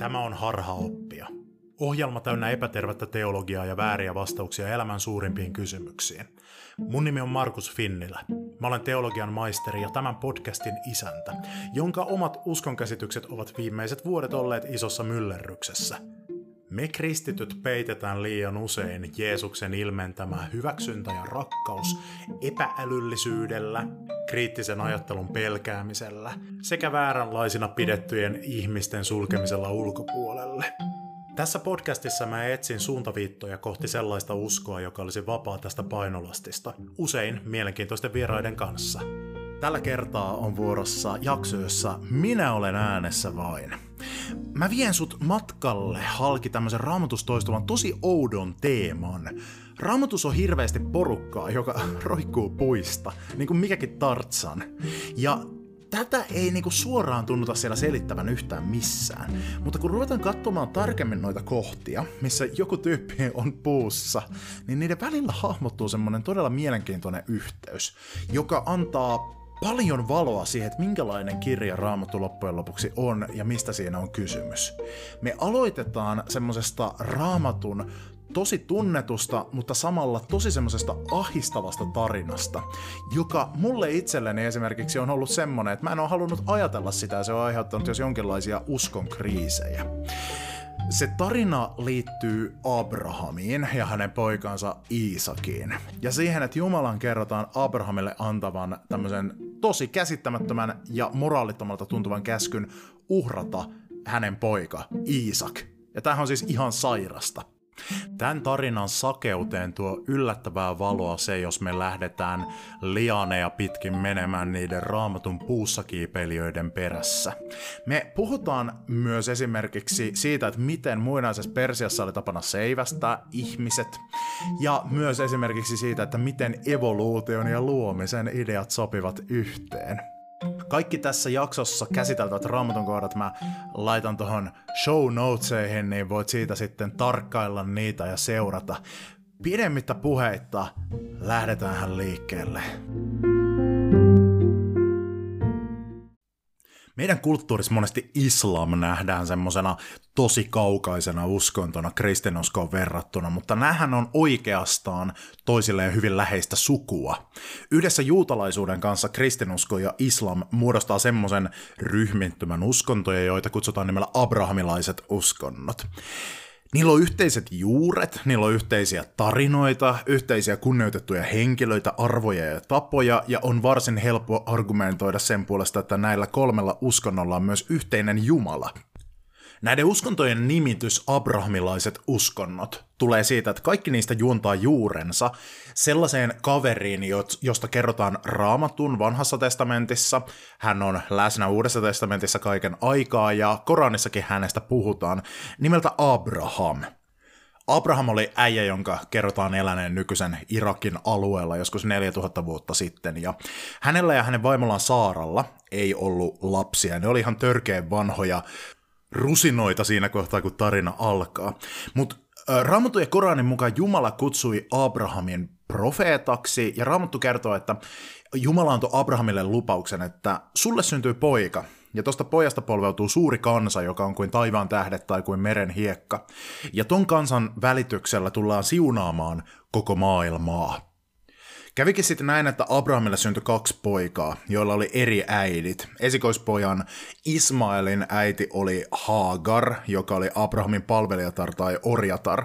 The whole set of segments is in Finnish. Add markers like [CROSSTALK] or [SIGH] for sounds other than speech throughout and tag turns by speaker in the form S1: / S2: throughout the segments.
S1: Tämä on harhaoppia. Ohjelma täynnä epätervettä teologiaa ja vääriä vastauksia elämän suurimpiin kysymyksiin. Mun nimi on Markus Finnilä. Mä olen teologian maisteri ja tämän podcastin isäntä, jonka omat uskonkäsitykset ovat viimeiset vuodet olleet isossa myllerryksessä. Me kristityt peitetään liian usein Jeesuksen ilmentämä hyväksyntä ja rakkaus epäälyllisyydellä, kriittisen ajattelun pelkäämisellä sekä vääränlaisina pidettyjen ihmisten sulkemisella ulkopuolelle. Tässä podcastissa mä etsin suuntaviittoja kohti sellaista uskoa, joka olisi vapaa tästä painolastista, usein mielenkiintoisten vieraiden kanssa. Tällä kertaa on vuorossa jakso, jossa minä olen äänessä vain. Mä vien sut matkalle halki tämmöisen raamatustoistuvan tosi oudon teeman. Raamatus on hirveästi porukkaa, joka [LAUGHS] roikkuu puista, niin kuin mikäkin tartsan. Ja tätä ei niinku suoraan tunnuta siellä selittävän yhtään missään. Mutta kun ruvetaan katsomaan tarkemmin noita kohtia, missä joku tyyppi on puussa, niin niiden välillä hahmottuu semmonen todella mielenkiintoinen yhteys, joka antaa paljon valoa siihen, että minkälainen kirja Raamattu loppujen lopuksi on ja mistä siinä on kysymys. Me aloitetaan semmoisesta Raamatun tosi tunnetusta, mutta samalla tosi semmoisesta ahistavasta tarinasta, joka mulle itselleni esimerkiksi on ollut semmonen, että mä en ole halunnut ajatella sitä ja se on aiheuttanut jos jonkinlaisia uskon kriisejä. Se tarina liittyy Abrahamiin ja hänen poikansa Iisakiin. Ja siihen, että Jumalan kerrotaan Abrahamille antavan tämmöisen tosi käsittämättömän ja moraalittomalta tuntuvan käskyn uhrata hänen poika Iisak. Ja tämähän on siis ihan sairasta. Tämän tarinan sakeuteen tuo yllättävää valoa se, jos me lähdetään lianeja pitkin menemään niiden raamatun puussakiipeilijöiden perässä. Me puhutaan myös esimerkiksi siitä, että miten muinaisessa Persiassa oli tapana seivästää ihmiset, ja myös esimerkiksi siitä, että miten evoluution ja luomisen ideat sopivat yhteen. Kaikki tässä jaksossa käsiteltävät raamatun kohdat mä laitan tuohon show notesihin, niin voit siitä sitten tarkkailla niitä ja seurata. Pidemmittä puheitta, lähdetään liikkeelle. Meidän kulttuurissa monesti islam nähdään semmoisena tosi kaukaisena uskontona kristinuskoon verrattuna, mutta nämähän on oikeastaan toisilleen hyvin läheistä sukua. Yhdessä juutalaisuuden kanssa kristinusko ja islam muodostaa semmoisen ryhmittymän uskontoja, joita kutsutaan nimellä abrahamilaiset uskonnot. Niillä on yhteiset juuret, niillä on yhteisiä tarinoita, yhteisiä kunnioitettuja henkilöitä, arvoja ja tapoja, ja on varsin helppo argumentoida sen puolesta, että näillä kolmella uskonnolla on myös yhteinen Jumala. Näiden uskontojen nimitys abrahamilaiset uskonnot tulee siitä, että kaikki niistä juontaa juurensa sellaiseen kaveriin, josta kerrotaan raamatun vanhassa testamentissa. Hän on läsnä uudessa testamentissa kaiken aikaa ja Koranissakin hänestä puhutaan nimeltä Abraham. Abraham oli äijä, jonka kerrotaan eläneen nykyisen Irakin alueella joskus 4000 vuotta sitten, ja hänellä ja hänen vaimollaan Saaralla ei ollut lapsia. Ne oli ihan törkeen vanhoja rusinoita siinä kohtaa, kun tarina alkaa. Mutta Raamattu ja Koranin mukaan Jumala kutsui Abrahamin profeetaksi, ja Raamattu kertoo, että Jumala antoi Abrahamille lupauksen, että sulle syntyy poika, ja tuosta pojasta polveutuu suuri kansa, joka on kuin taivaan tähdet tai kuin meren hiekka. Ja ton kansan välityksellä tullaan siunaamaan koko maailmaa. Kävikin sitten näin, että Abrahamille syntyi kaksi poikaa, joilla oli eri äidit. Esikoispojan Ismaelin äiti oli Hagar, joka oli Abrahamin palvelijatar tai orjatar.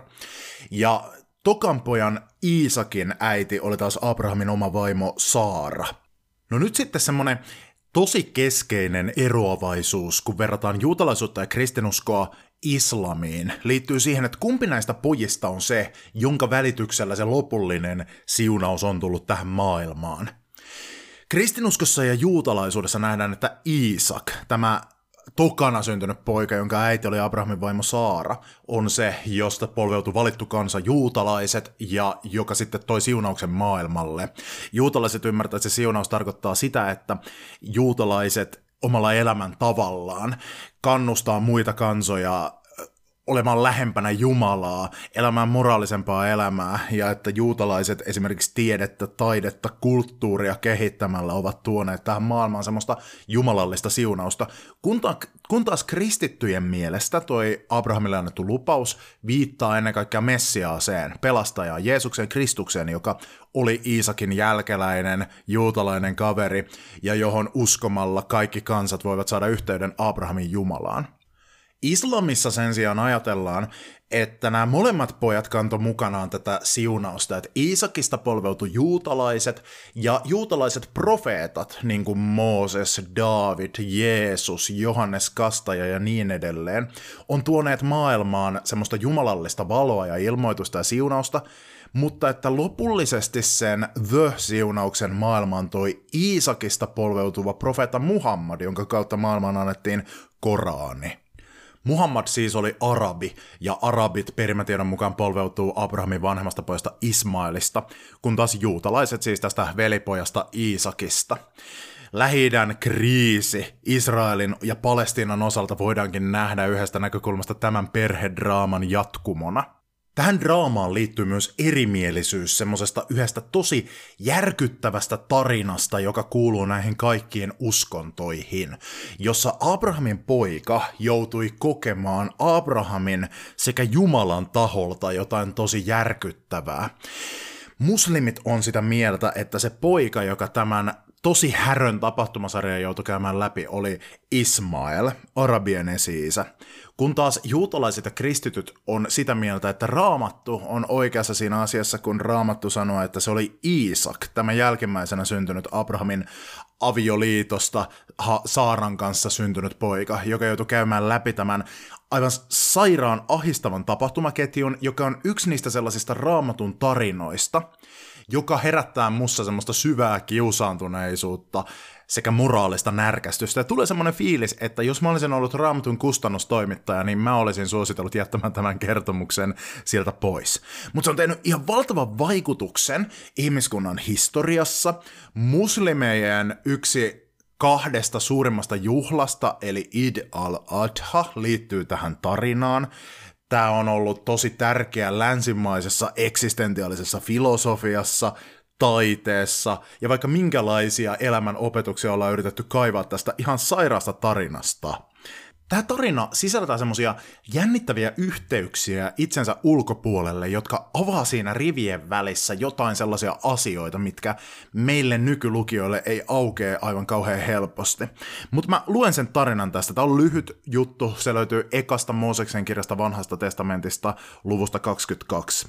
S1: Ja tokan pojan Iisakin äiti oli taas Abrahamin oma vaimo Saara. No nyt sitten semmonen tosi keskeinen eroavaisuus, kun verrataan juutalaisuutta ja kristinuskoa islamiin, liittyy siihen, että kumpi näistä pojista on se, jonka välityksellä se lopullinen siunaus on tullut tähän maailmaan. Kristinuskossa ja juutalaisuudessa nähdään, että Iisak, tämä tokana syntynyt poika, jonka äiti oli Abrahamin vaimo Saara, on se, josta polveutui valittu kansa juutalaiset ja joka sitten toi siunauksen maailmalle. Juutalaiset ymmärtävät, että se siunaus tarkoittaa sitä, että juutalaiset omalla elämän tavallaan kannustaa muita kansoja olemaan lähempänä Jumalaa, elämään moraalisempaa elämää, ja että juutalaiset esimerkiksi tiedettä, taidetta, kulttuuria kehittämällä ovat tuoneet tähän maailmaan semmoista jumalallista siunausta, kun, ta- kun taas kristittyjen mielestä toi Abrahamille annettu lupaus viittaa ennen kaikkea Messiaaseen, pelastajaan, Jeesuksen Kristukseen, joka oli Iisakin jälkeläinen, juutalainen kaveri, ja johon uskomalla kaikki kansat voivat saada yhteyden Abrahamin Jumalaan. Islamissa sen sijaan ajatellaan, että nämä molemmat pojat kanto mukanaan tätä siunausta, että Iisakista polveutui juutalaiset ja juutalaiset profeetat, niin kuin Mooses, David, Jeesus, Johannes Kastaja ja niin edelleen, on tuoneet maailmaan semmoista jumalallista valoa ja ilmoitusta ja siunausta, mutta että lopullisesti sen The-siunauksen maailmaan toi Iisakista polveutuva profeetta Muhammad, jonka kautta maailmaan annettiin Korani. Muhammad siis oli arabi, ja arabit perimätiedon mukaan polveutuu Abrahamin vanhemmasta pojasta Ismailista, kun taas juutalaiset siis tästä velipojasta Iisakista. lähi kriisi Israelin ja Palestiinan osalta voidaankin nähdä yhdestä näkökulmasta tämän perhedraaman jatkumona. Tähän draamaan liittyy myös erimielisyys semmoisesta yhdestä tosi järkyttävästä tarinasta, joka kuuluu näihin kaikkiin uskontoihin, jossa Abrahamin poika joutui kokemaan Abrahamin sekä Jumalan taholta jotain tosi järkyttävää. Muslimit on sitä mieltä, että se poika, joka tämän tosi härön tapahtumasarjan joutui käymään läpi, oli Ismael, Arabien esi kun taas juutalaiset ja kristityt on sitä mieltä, että raamattu on oikeassa siinä asiassa, kun raamattu sanoo, että se oli Iisak, tämä jälkimmäisenä syntynyt Abrahamin avioliitosta ha- Saaran kanssa syntynyt poika, joka joutui käymään läpi tämän aivan sairaan ahistavan tapahtumaketjun, joka on yksi niistä sellaisista raamatun tarinoista, joka herättää mussa semmoista syvää kiusaantuneisuutta sekä moraalista närkästystä. Ja tulee semmoinen fiilis, että jos mä olisin ollut Raamatun kustannustoimittaja, niin mä olisin suositellut jättämään tämän kertomuksen sieltä pois. Mutta se on tehnyt ihan valtavan vaikutuksen ihmiskunnan historiassa. Muslimejen yksi kahdesta suurimmasta juhlasta, eli Id al-Adha, liittyy tähän tarinaan. Tämä on ollut tosi tärkeä länsimaisessa eksistentiaalisessa filosofiassa, taiteessa ja vaikka minkälaisia elämän opetuksia ollaan yritetty kaivaa tästä ihan sairaasta tarinasta. Tämä tarina sisältää semmoisia jännittäviä yhteyksiä itsensä ulkopuolelle, jotka avaa siinä rivien välissä jotain sellaisia asioita, mitkä meille nykylukijoille ei aukee aivan kauhean helposti. Mutta mä luen sen tarinan tästä. Tämä on lyhyt juttu. Se löytyy ekasta Mooseksen kirjasta vanhasta testamentista luvusta 22.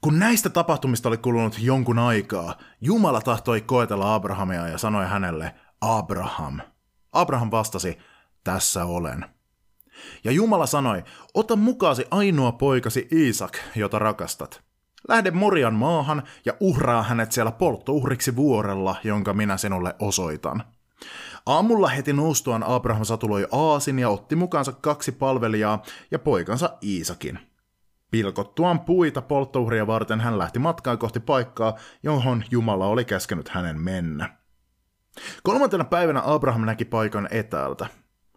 S1: Kun näistä tapahtumista oli kulunut jonkun aikaa, Jumala tahtoi koetella Abrahamia ja sanoi hänelle, Abraham. Abraham vastasi, tässä olen. Ja Jumala sanoi, ota mukaasi ainoa poikasi Iisak, jota rakastat. Lähde Morian maahan ja uhraa hänet siellä polttouhriksi vuorella, jonka minä sinulle osoitan. Aamulla heti noustuaan Abraham satuloi aasin ja otti mukaansa kaksi palvelijaa ja poikansa Iisakin. Pilkottuaan puita polttouhria varten hän lähti matkaan kohti paikkaa, johon Jumala oli käskenyt hänen mennä. Kolmantena päivänä Abraham näki paikan etäältä.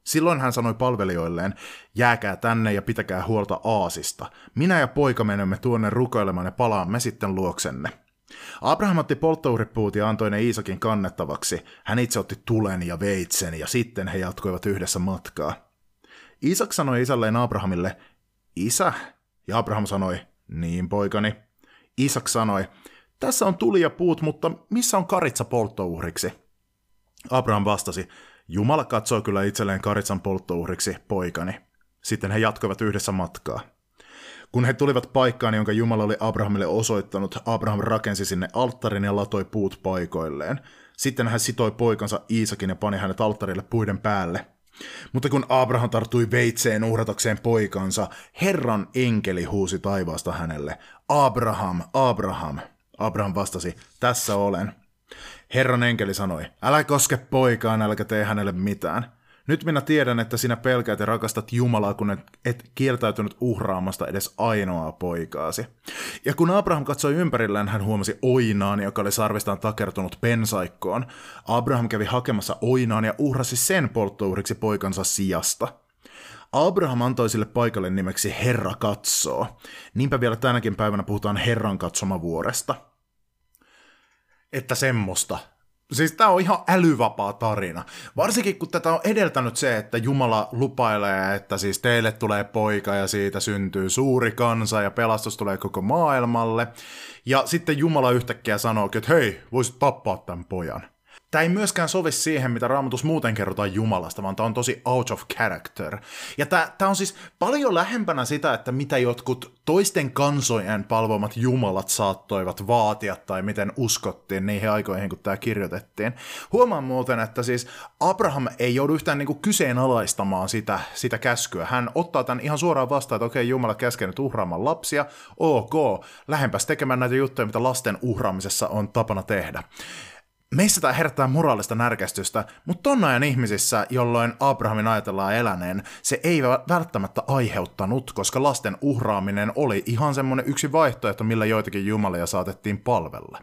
S1: Silloin hän sanoi palvelijoilleen, jääkää tänne ja pitäkää huolta aasista. Minä ja poika menemme tuonne rukoilemaan ja palaamme sitten luoksenne. Abraham otti polttouhripuut ja antoi ne Iisakin kannettavaksi. Hän itse otti tulen ja veitsen ja sitten he jatkoivat yhdessä matkaa. Iisak sanoi isälleen Abrahamille, Isä, ja Abraham sanoi, niin poikani. Isak sanoi, tässä on tuli ja puut, mutta missä on karitsa polttouhriksi? Abraham vastasi, Jumala katsoi kyllä itselleen karitsan polttouhriksi, poikani. Sitten he jatkoivat yhdessä matkaa. Kun he tulivat paikkaan, jonka Jumala oli Abrahamille osoittanut, Abraham rakensi sinne alttarin ja latoi puut paikoilleen. Sitten hän sitoi poikansa Iisakin ja pani hänet alttarille puiden päälle. Mutta kun Abraham tarttui veitseen uhratakseen poikansa, Herran enkeli huusi taivaasta hänelle, Abraham, Abraham. Abraham vastasi, tässä olen. Herran enkeli sanoi, älä koske poikaan, älkä tee hänelle mitään. Nyt minä tiedän, että sinä pelkäät ja rakastat Jumalaa, kun et, kieltäytynyt uhraamasta edes ainoaa poikaasi. Ja kun Abraham katsoi ympärilleen, hän huomasi oinaan, joka oli sarvistaan takertunut pensaikkoon. Abraham kävi hakemassa oinaan ja uhrasi sen polttouhriksi poikansa sijasta.
S2: Abraham antoi sille paikalle nimeksi Herra katsoo. Niinpä vielä tänäkin päivänä puhutaan Herran katsomavuoresta.
S1: Että semmoista. Siis tämä on ihan älyvapaa tarina. Varsinkin kun tätä on edeltänyt se, että Jumala lupailee, että siis teille tulee poika ja siitä syntyy suuri kansa ja pelastus tulee koko maailmalle. Ja sitten Jumala yhtäkkiä sanoo, että hei, voisit tappaa tämän pojan. Tämä ei myöskään sovi siihen, mitä raamatus muuten kerrotaan Jumalasta, vaan tämä on tosi out of character. Ja tämä, tämä on siis paljon lähempänä sitä, että mitä jotkut toisten kansojen palvomat Jumalat saattoivat vaatia tai miten uskottiin niihin aikoihin, kun tämä kirjoitettiin. Huomaan muuten, että siis Abraham ei joudu yhtään niin kuin kyseenalaistamaan sitä, sitä käskyä. Hän ottaa tämän ihan suoraan vastaan, että okei, Jumala käskenyt uhraamaan lapsia, ok, lähempäs tekemään näitä juttuja, mitä lasten uhraamisessa on tapana tehdä. Meissä tämä herättää moraalista närkästystä, mutta ton ajan ihmisissä, jolloin Abrahamin ajatellaan eläneen, se ei välttämättä aiheuttanut, koska lasten uhraaminen oli ihan semmoinen yksi vaihtoehto, millä joitakin jumalia saatettiin palvella.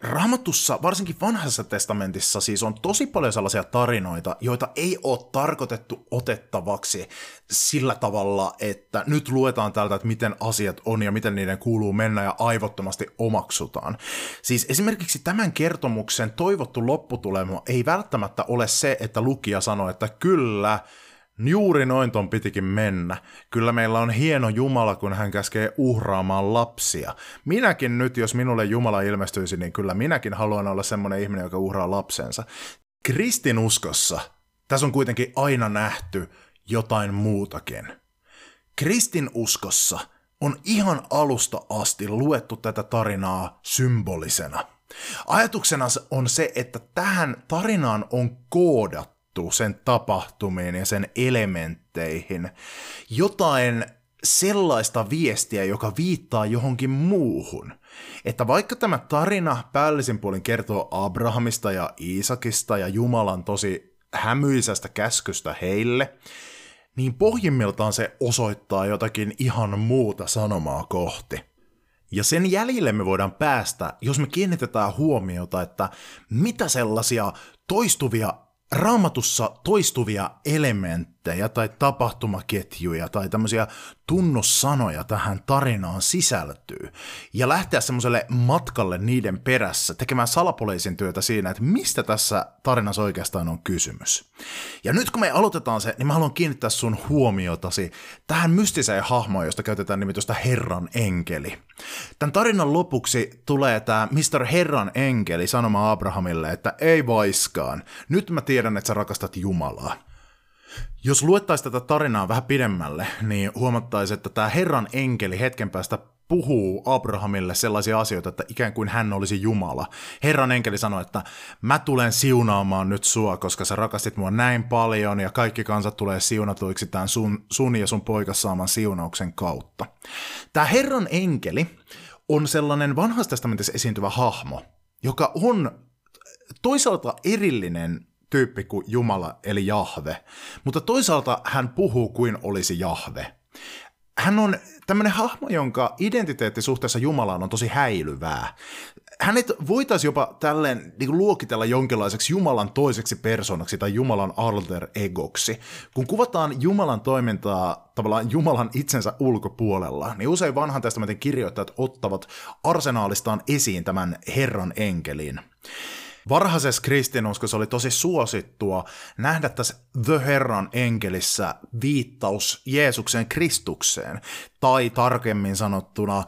S1: Raamatussa, varsinkin vanhassa testamentissa, siis on tosi paljon sellaisia tarinoita, joita ei ole tarkoitettu otettavaksi sillä tavalla, että nyt luetaan täältä, että miten asiat on ja miten niiden kuuluu mennä ja aivottomasti omaksutaan. Siis esimerkiksi tämän kertomuksen toivottu lopputulema ei välttämättä ole se, että lukija sanoo, että kyllä, Juuri noin ton pitikin mennä. Kyllä meillä on hieno Jumala, kun hän käskee uhraamaan lapsia. Minäkin nyt, jos minulle Jumala ilmestyisi, niin kyllä minäkin haluan olla semmoinen ihminen, joka uhraa lapsensa. Kristinuskossa tässä on kuitenkin aina nähty jotain muutakin. Kristinuskossa on ihan alusta asti luettu tätä tarinaa symbolisena. Ajatuksena on se, että tähän tarinaan on koodattu perustuu sen tapahtumiin ja sen elementteihin jotain sellaista viestiä, joka viittaa johonkin muuhun. Että vaikka tämä tarina päällisin puolin kertoo Abrahamista ja Iisakista ja Jumalan tosi hämyisestä käskystä heille, niin pohjimmiltaan se osoittaa jotakin ihan muuta sanomaa kohti. Ja sen jäljille me voidaan päästä, jos me kiinnitetään huomiota, että mitä sellaisia toistuvia raamatussa toistuvia elementtejä tai tapahtumaketjuja tai tämmöisiä tunnussanoja tähän tarinaan sisältyy. Ja lähteä semmoiselle matkalle niiden perässä tekemään salapoliisin työtä siinä, että mistä tässä tarinassa oikeastaan on kysymys. Ja nyt kun me aloitetaan se, niin mä haluan kiinnittää sun huomiotasi tähän mystiseen hahmoon, josta käytetään nimitystä Herran enkeli. Tämän tarinan lopuksi tulee tämä Mr. Herran enkeli sanomaan Abrahamille, että ei vaiskaan, nyt mä tiedän, että sä rakastat Jumalaa. Jos luettaisiin tätä tarinaa vähän pidemmälle, niin huomattaisiin, että tämä Herran enkeli hetken päästä puhuu Abrahamille sellaisia asioita, että ikään kuin hän olisi Jumala. Herran enkeli sanoi, että mä tulen siunaamaan nyt sua, koska sä rakastit mua näin paljon ja kaikki kansat tulee siunatuiksi tämän sun, sun ja sun poikas saaman siunauksen kautta. Tämä Herran enkeli on sellainen vanhassa testamentissa esiintyvä hahmo, joka on toisaalta erillinen tyyppi kuin Jumala eli Jahve, mutta toisaalta hän puhuu kuin olisi Jahve. Hän on tämmöinen hahmo, jonka identiteetti suhteessa Jumalaan on tosi häilyvää. Hänet voitaisiin jopa tälleen niin luokitella jonkinlaiseksi Jumalan toiseksi persoonaksi tai Jumalan alter egoksi. Kun kuvataan Jumalan toimintaa tavallaan Jumalan itsensä ulkopuolella, niin usein vanhan testamentin kirjoittajat ottavat arsenaalistaan esiin tämän Herran enkelin. Varhaisessa kristinuskossa oli tosi suosittua nähdä tässä The Herran enkelissä viittaus Jeesuksen Kristukseen, tai tarkemmin sanottuna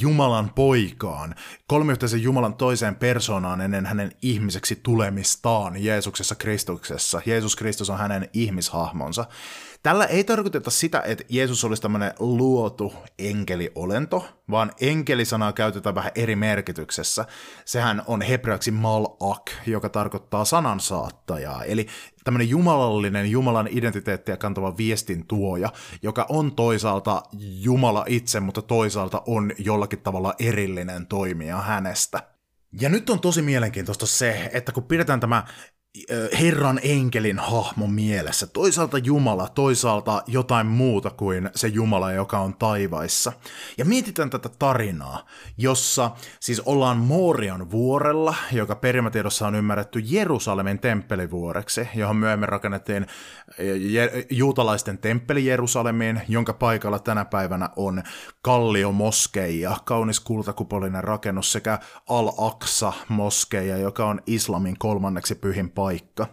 S1: Jumalan poikaan, kolmiyhteisen Jumalan toiseen persoonaan ennen hänen ihmiseksi tulemistaan Jeesuksessa Kristuksessa. Jeesus Kristus on hänen ihmishahmonsa. Tällä ei tarkoiteta sitä, että Jeesus olisi tämmöinen luotu enkeliolento, vaan enkelisanaa käytetään vähän eri merkityksessä. Sehän on hebreaksi malak, joka tarkoittaa sanansaattajaa, eli tämmöinen jumalallinen, Jumalan identiteettiä kantava viestin tuoja, joka on toisaalta Jumala itse, mutta toisaalta on jollakin tavalla erillinen toimija hänestä. Ja nyt on tosi mielenkiintoista se, että kun pidetään tämä
S2: Herran enkelin hahmo mielessä. Toisaalta Jumala, toisaalta jotain muuta kuin se Jumala, joka on taivaissa. Ja mietitään tätä tarinaa, jossa siis ollaan Morion vuorella, joka perimätiedossa on ymmärretty Jerusalemin temppelivuoreksi, johon myöhemmin rakennettiin juutalaisten temppeli Jerusalemiin, jonka paikalla tänä päivänä on Kallio Moskeija, kaunis kultakupolinen rakennus, sekä Al-Aqsa Moskeija, joka on islamin kolmanneksi pyhin paikka paikka.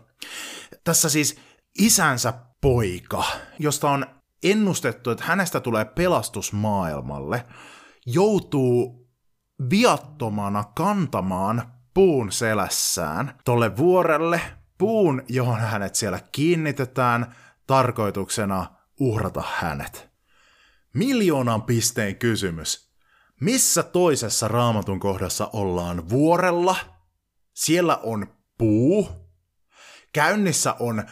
S2: Tässä siis isänsä poika, josta on ennustettu, että hänestä tulee pelastus maailmalle, joutuu viattomana kantamaan puun selässään tolle vuorelle, puun, johon hänet siellä kiinnitetään, tarkoituksena uhrata hänet. Miljoonan pisteen kysymys. Missä toisessa raamatun kohdassa ollaan vuorella? Siellä on puu, Käynnissä on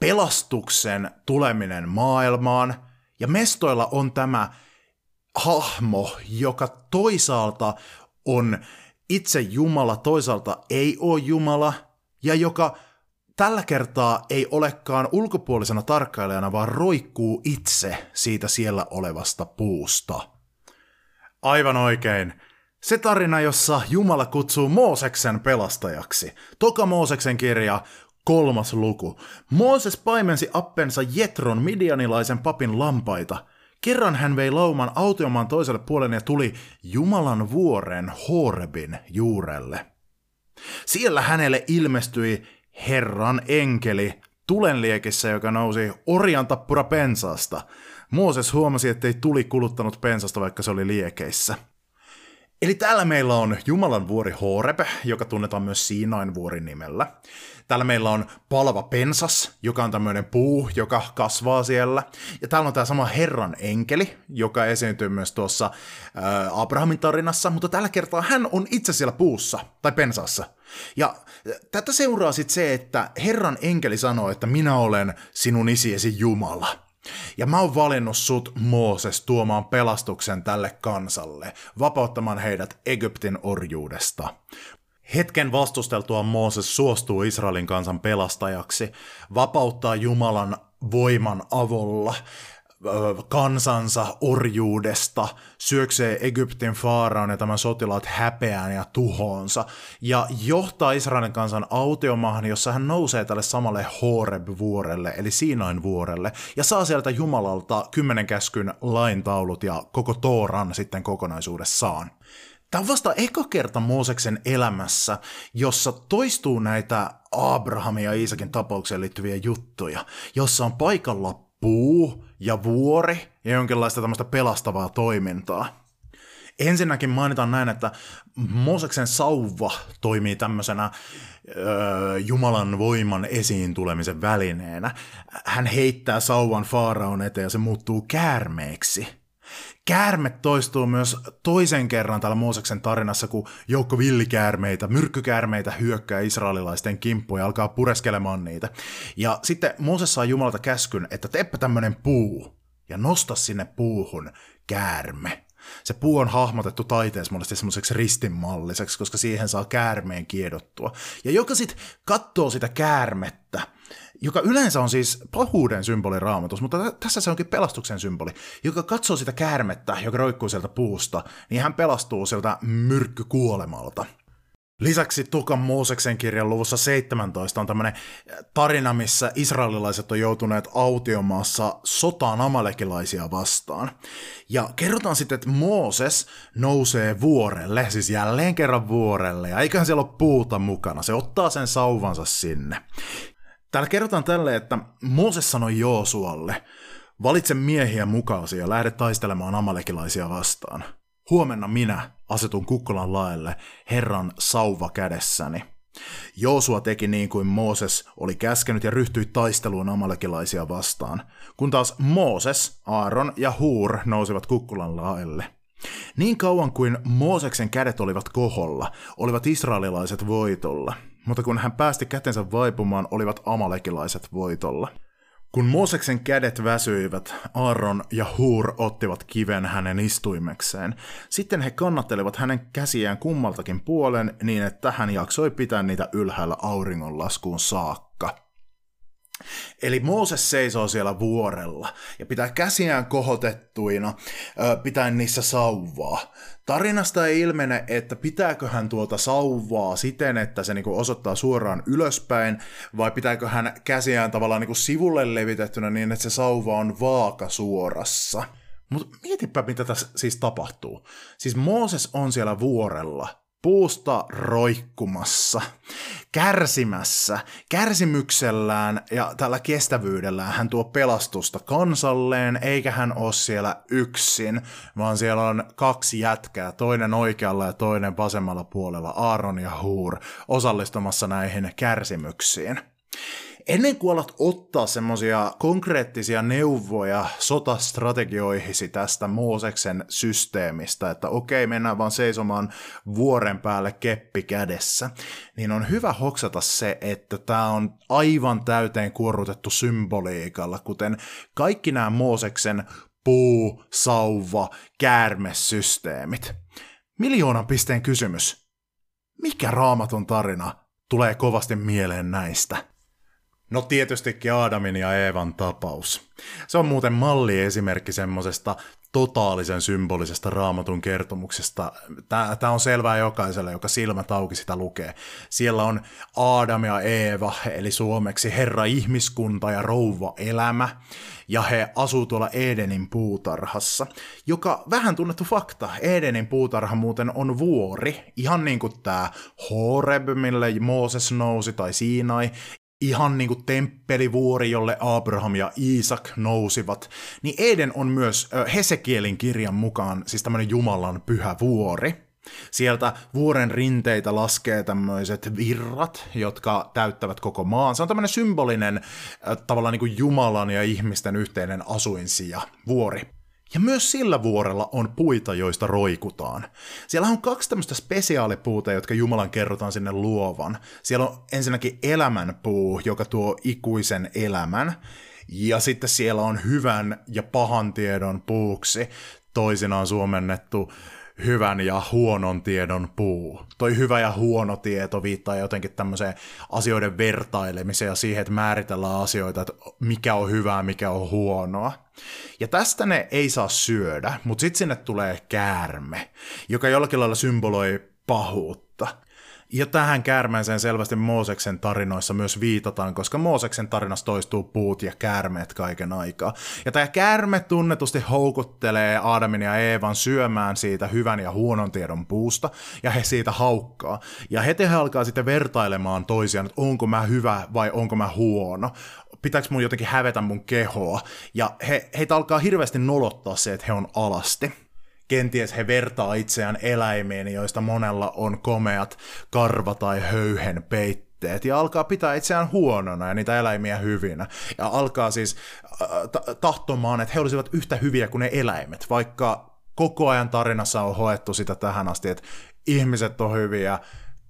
S2: pelastuksen tuleminen maailmaan, ja mestoilla on tämä hahmo, joka toisaalta on itse Jumala, toisaalta ei ole Jumala, ja joka tällä kertaa ei olekaan ulkopuolisena tarkkailijana, vaan roikkuu itse siitä siellä olevasta puusta. Aivan oikein. Se tarina, jossa Jumala kutsuu Mooseksen pelastajaksi. Toka Mooseksen kirja, Kolmas luku. Mooses paimensi appensa Jetron midianilaisen papin lampaita. Kerran hän vei lauman autiomaan toiselle puolelle ja tuli Jumalan vuoren Horebin juurelle. Siellä hänelle ilmestyi Herran enkeli tulenliekissä, joka nousi orjan tappura pensaasta. Mooses huomasi, ettei tuli kuluttanut pensasta, vaikka se oli liekeissä. Eli täällä meillä on Jumalan vuori Horeb, joka tunnetaan myös Siinain vuorin nimellä. Täällä meillä on palava pensas, joka on tämmöinen puu, joka kasvaa siellä. Ja täällä on tämä sama Herran enkeli, joka esiintyy myös tuossa ää, Abrahamin tarinassa, mutta tällä kertaa hän on itse siellä puussa, tai pensassa. Ja tätä seuraa sitten se, että Herran enkeli sanoo, että minä olen sinun isiesi Jumala. Ja mä oon valinnut sut, Mooses, tuomaan pelastuksen tälle kansalle, vapauttamaan heidät Egyptin orjuudesta. Hetken vastusteltua Mooses suostuu Israelin kansan pelastajaksi, vapauttaa Jumalan voiman avulla kansansa orjuudesta, syöksee Egyptin faaraan ja tämän sotilaat häpeään ja tuhoonsa, ja johtaa Israelin kansan autiomaahan, jossa hän nousee tälle samalle Horeb-vuorelle, eli Siinain vuorelle, ja saa sieltä Jumalalta kymmenen käskyn laintaulut ja koko Tooran sitten kokonaisuudessaan. Tämä on vasta eka kerta Mooseksen elämässä, jossa toistuu näitä Abrahamin ja Iisakin tapaukseen liittyviä juttuja, jossa on paikalla puu ja vuori ja jonkinlaista tämmöistä pelastavaa toimintaa. Ensinnäkin mainitaan näin, että Mooseksen sauva toimii tämmöisenä öö, Jumalan voiman esiin tulemisen välineenä. Hän heittää sauvan faaraon eteen ja se muuttuu käärmeeksi – Käärme toistuu myös toisen kerran täällä Mooseksen tarinassa, kun joukko villikäärmeitä, myrkkykäärmeitä hyökkää israelilaisten kimppuun ja alkaa pureskelemaan niitä. Ja sitten Mooses saa Jumalalta käskyn, että teepä tämmönen puu ja nosta sinne puuhun käärme. Se puu on hahmotettu taiteessa monesti semmoiseksi ristinmalliseksi, koska siihen saa käärmeen kiedottua. Ja joka sitten katsoo sitä käärmettä, joka yleensä on siis pahuuden symboli raamatus, mutta tässä se onkin pelastuksen symboli, joka katsoo sitä käärmettä, joka roikkuu sieltä puusta, niin hän pelastuu sieltä myrkkykuolemalta. Lisäksi Tukan Mooseksen kirjan luvussa 17 on tämmöinen tarina, missä israelilaiset on joutuneet autiomaassa sotaan amalekilaisia vastaan. Ja kerrotaan sitten, että Mooses nousee vuorelle, siis jälleen kerran vuorelle, ja eiköhän siellä ole puuta mukana. Se ottaa sen sauvansa sinne. Täällä kerrotaan tälle, että Mooses sanoi Joosualle, valitse miehiä mukaasi ja lähde taistelemaan amalekilaisia vastaan. Huomenna minä asetun Kukkolan laelle Herran sauva kädessäni. Joosua teki niin kuin Mooses oli käskenyt ja ryhtyi taisteluun amalekilaisia vastaan, kun taas Mooses, Aaron ja Huur nousivat Kukkulan laelle. Niin kauan kuin Mooseksen kädet olivat koholla, olivat israelilaiset voitolla – mutta kun hän päästi kätensä vaipumaan, olivat amalekilaiset voitolla. Kun Mooseksen kädet väsyivät, Aaron ja Hur ottivat kiven hänen istuimekseen. Sitten he kannattelivat hänen käsiään kummaltakin puolen niin, että hän jaksoi pitää niitä ylhäällä auringonlaskuun saakka. Eli Mooses seisoo siellä vuorella ja pitää käsiään kohotettuina, pitää niissä sauvaa. Tarinasta ei ilmene, että pitääkö hän tuota sauvaa siten, että se niinku osoittaa suoraan ylöspäin, vai pitääkö hän käsiään tavallaan niinku sivulle levitettynä niin, että se sauva on vaaka suorassa. Mutta mietipä, mitä tässä siis tapahtuu. Siis Mooses on siellä vuorella, puusta roikkumassa, kärsimässä, kärsimyksellään ja tällä kestävyydellään hän tuo pelastusta kansalleen, eikä hän ole siellä yksin, vaan siellä on kaksi jätkää, toinen oikealla ja toinen vasemmalla puolella, Aaron ja Huur, osallistumassa näihin kärsimyksiin ennen kuin alat ottaa semmoisia konkreettisia neuvoja sotastrategioihisi tästä Mooseksen systeemistä, että okei, mennään vaan seisomaan vuoren päälle keppi kädessä, niin on hyvä hoksata se, että tämä on aivan täyteen kuorrutettu symboliikalla, kuten kaikki nämä Mooseksen puu, sauva, käärmesysteemit. Miljoonan pisteen kysymys. Mikä raamaton tarina tulee kovasti mieleen näistä? No tietystikin Aadamin ja Eevan tapaus. Se on muuten malliesimerkki semmoisesta totaalisen symbolisesta raamatun kertomuksesta. Tämä on selvää jokaiselle, joka silmät auki sitä lukee. Siellä on Aadam ja Eeva, eli suomeksi Herra ihmiskunta ja rouva elämä, ja he asuu tuolla Edenin puutarhassa, joka vähän tunnettu fakta. Edenin puutarha muuten on vuori, ihan niin kuin tämä Horeb, mille Mooses nousi, tai Siinai, ihan niin kuin temppelivuori, jolle Abraham ja Iisak nousivat, niin Eden on myös Hesekielin kirjan mukaan siis tämmöinen Jumalan pyhä vuori. Sieltä vuoren rinteitä laskee tämmöiset virrat, jotka täyttävät koko maan. Se on tämmöinen symbolinen tavallaan niin kuin Jumalan ja ihmisten yhteinen asuinsija, vuori. Ja myös sillä vuorella on puita, joista roikutaan. Siellä on kaksi tämmöistä spesiaalipuuta, jotka Jumalan kerrotaan sinne luovan. Siellä on ensinnäkin elämänpuu, joka tuo ikuisen elämän. Ja sitten siellä on hyvän ja pahan tiedon puuksi, toisinaan suomennettu hyvän ja huonon tiedon puu. Toi hyvä ja huono tieto viittaa jotenkin tämmöiseen asioiden vertailemiseen ja siihen, että määritellään asioita, että mikä on hyvää, mikä on huonoa. Ja tästä ne ei saa syödä, mutta sitten sinne tulee käärme, joka jollakin lailla symboloi pahuutta. Ja tähän käärmeeseen selvästi Mooseksen tarinoissa myös viitataan, koska Mooseksen tarinassa toistuu puut ja käärmeet kaiken aikaa. Ja tämä käärme tunnetusti houkuttelee Aadamin ja Eevan syömään siitä hyvän ja huonon tiedon puusta, ja he siitä haukkaa. Ja heti he alkaa sitten vertailemaan toisiaan, että onko mä hyvä vai onko mä huono pitääkö mun jotenkin hävetä mun kehoa. Ja he, heitä alkaa hirveästi nolottaa se, että he on alasti. Kenties he vertaa itseään eläimiin, joista monella on komeat karva- tai höyhen peitteet ja alkaa pitää itseään huonona ja niitä eläimiä hyvinä. Ja alkaa siis äh, tahtomaan, että he olisivat yhtä hyviä kuin ne eläimet, vaikka koko ajan tarinassa on hoettu sitä tähän asti, että ihmiset on hyviä,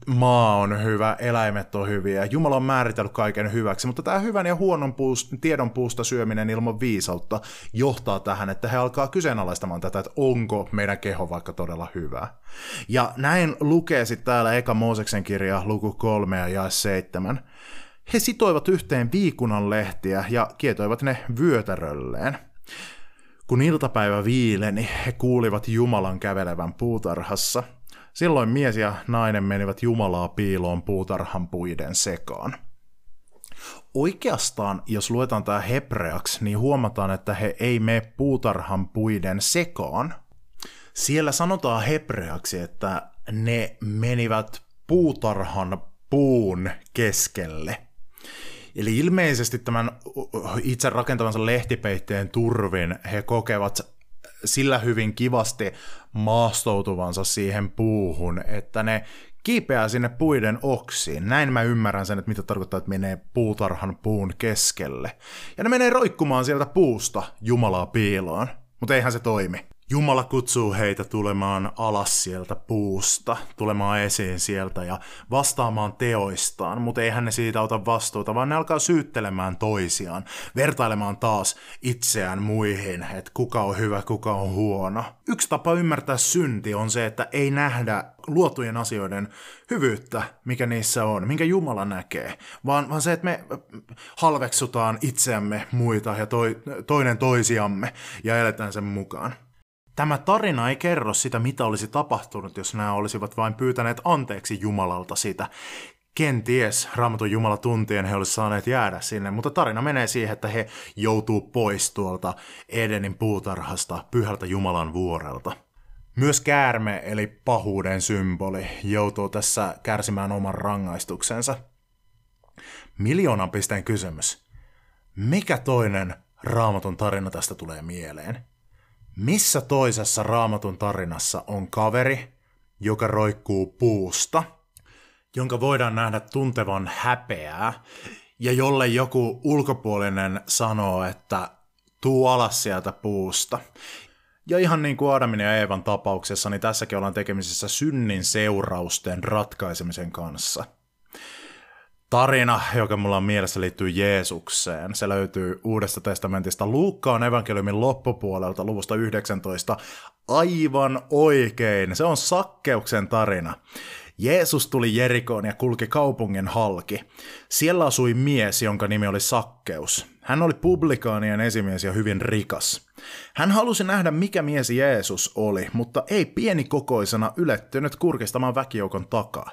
S2: maa on hyvä, eläimet on hyviä, Jumala on määritellyt kaiken hyväksi, mutta tämä hyvän ja huonon puust, tiedon puusta syöminen ilman viisautta johtaa tähän, että he alkaa kyseenalaistamaan tätä, että onko meidän keho vaikka todella hyvä. Ja näin lukee sitten täällä Eka Mooseksen kirja luku 3 ja jae 7. He sitoivat yhteen viikunan lehtiä ja kietoivat ne vyötärölleen. Kun iltapäivä viileni, he kuulivat Jumalan kävelevän puutarhassa – Silloin mies ja nainen menivät Jumalaa piiloon puutarhan puiden sekaan. Oikeastaan, jos luetaan tämä hebreaksi, niin huomataan, että he ei mene puutarhan puiden sekaan. Siellä sanotaan hebreaksi, että ne menivät puutarhan puun keskelle. Eli ilmeisesti tämän itse rakentavansa lehtipeitteen turvin he kokevat sillä hyvin kivasti maastoutuvansa siihen puuhun, että ne kiipeää sinne puiden oksiin. Näin mä ymmärrän sen, että mitä tarkoittaa, että menee puutarhan puun keskelle. Ja ne menee roikkumaan sieltä puusta Jumalaa piiloon. Mutta eihän se toimi. Jumala kutsuu heitä tulemaan alas sieltä puusta, tulemaan esiin sieltä ja vastaamaan teoistaan, mutta eihän ne siitä ota vastuuta, vaan ne alkaa syyttelemään toisiaan, vertailemaan taas itseään muihin, että kuka on hyvä, kuka on huono. Yksi tapa ymmärtää synti on se, että ei nähdä luotujen asioiden hyvyyttä, mikä niissä on, minkä Jumala näkee, vaan, vaan se, että me halveksutaan itseämme, muita ja toi, toinen toisiamme ja eletään sen mukaan. Tämä tarina ei kerro sitä, mitä olisi tapahtunut, jos nämä olisivat vain pyytäneet anteeksi Jumalalta sitä. Kenties Raamatun Jumala tuntien he olisivat saaneet jäädä sinne, mutta tarina menee siihen, että he joutuu pois tuolta Edenin puutarhasta, pyhältä Jumalan vuorelta. Myös käärme, eli pahuuden symboli, joutuu tässä kärsimään oman rangaistuksensa. Miljoonan pisteen kysymys. Mikä toinen raamatun tarina tästä tulee mieleen? Missä toisessa raamatun tarinassa on kaveri, joka roikkuu puusta, jonka voidaan nähdä tuntevan häpeää, ja jolle joku ulkopuolinen sanoo, että tuu alas sieltä puusta. Ja ihan niin kuin Adamin ja Eevan tapauksessa, niin tässäkin ollaan tekemisissä synnin seurausten ratkaisemisen kanssa – tarina, joka mulla on mielessä liittyy Jeesukseen. Se löytyy Uudesta testamentista Luukkaan evankeliumin loppupuolelta luvusta 19. Aivan oikein, se on Sakkeuksen tarina. Jeesus tuli Jerikoon ja kulki kaupungin halki. Siellä asui mies, jonka nimi oli Sakkeus. Hän oli publikaanien esimies ja hyvin rikas. Hän halusi nähdä, mikä mies Jeesus oli, mutta ei pienikokoisena ylettynyt kurkistamaan väkijoukon takaa.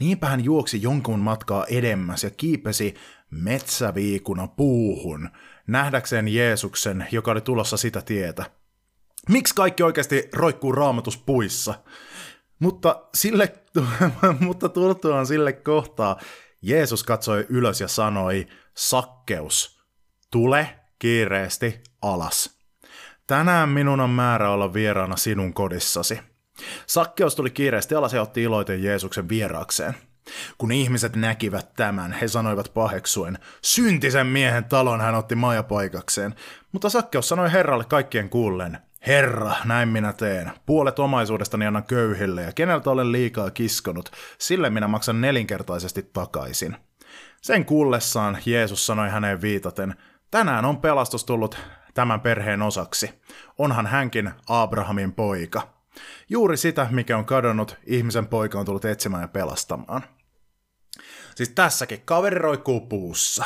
S2: Niinpä hän juoksi jonkun matkaa edemmäs ja kiipesi metsäviikuna puuhun, nähdäkseen Jeesuksen, joka oli tulossa sitä tietä. Miksi kaikki oikeasti roikkuu raamatuspuissa? Mutta, sille, [LAUGHS] mutta tultuaan sille kohtaa Jeesus katsoi ylös ja sanoi, sakkeus, tule kiireesti alas. Tänään minun on määrä olla vieraana sinun kodissasi. Sakkeus tuli kiireesti alas ja otti iloiten Jeesuksen vieraakseen. Kun ihmiset näkivät tämän, he sanoivat paheksuen, syntisen miehen talon hän otti majapaikakseen. Mutta Sakkeus sanoi Herralle kaikkien kuullen, Herra, näin minä teen. Puolet omaisuudestani annan köyhille ja keneltä olen liikaa kiskonut, sille minä maksan nelinkertaisesti takaisin. Sen kuullessaan Jeesus sanoi häneen viitaten, tänään on pelastus tullut tämän perheen osaksi. Onhan hänkin Abrahamin poika. Juuri sitä, mikä on kadonnut, ihmisen poika on tullut etsimään ja pelastamaan. Siis tässäkin kaveri roikkuu puussa.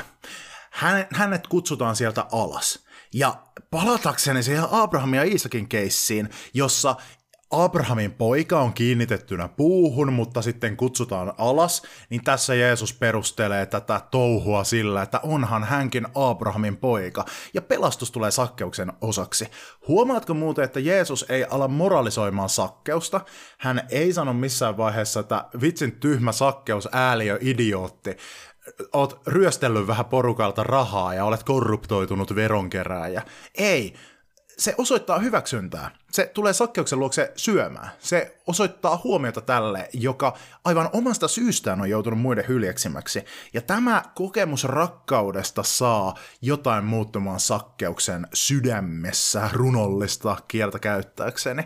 S2: Hänet kutsutaan sieltä alas. Ja palatakseni siihen Abrahamin ja Iisakin keissiin, jossa Abrahamin poika on kiinnitettynä puuhun, mutta sitten kutsutaan alas, niin tässä Jeesus perustelee tätä touhua sillä, että onhan hänkin Abrahamin poika, ja pelastus tulee sakkeuksen osaksi. Huomaatko muuten, että Jeesus ei ala moralisoimaan sakkeusta? Hän ei sano missään vaiheessa, että vitsin tyhmä sakkeus, ääliö, idiootti, oot ryöstellyt vähän porukalta rahaa ja olet korruptoitunut veronkerääjä. Ei, se osoittaa hyväksyntää. Se tulee sakkeuksen luokse syömään. Se osoittaa huomiota tälle, joka aivan omasta syystään on joutunut muiden hyljeksimäksi. Ja tämä kokemus rakkaudesta saa jotain muuttumaan sakkeuksen sydämessä runollista kieltä käyttääkseni.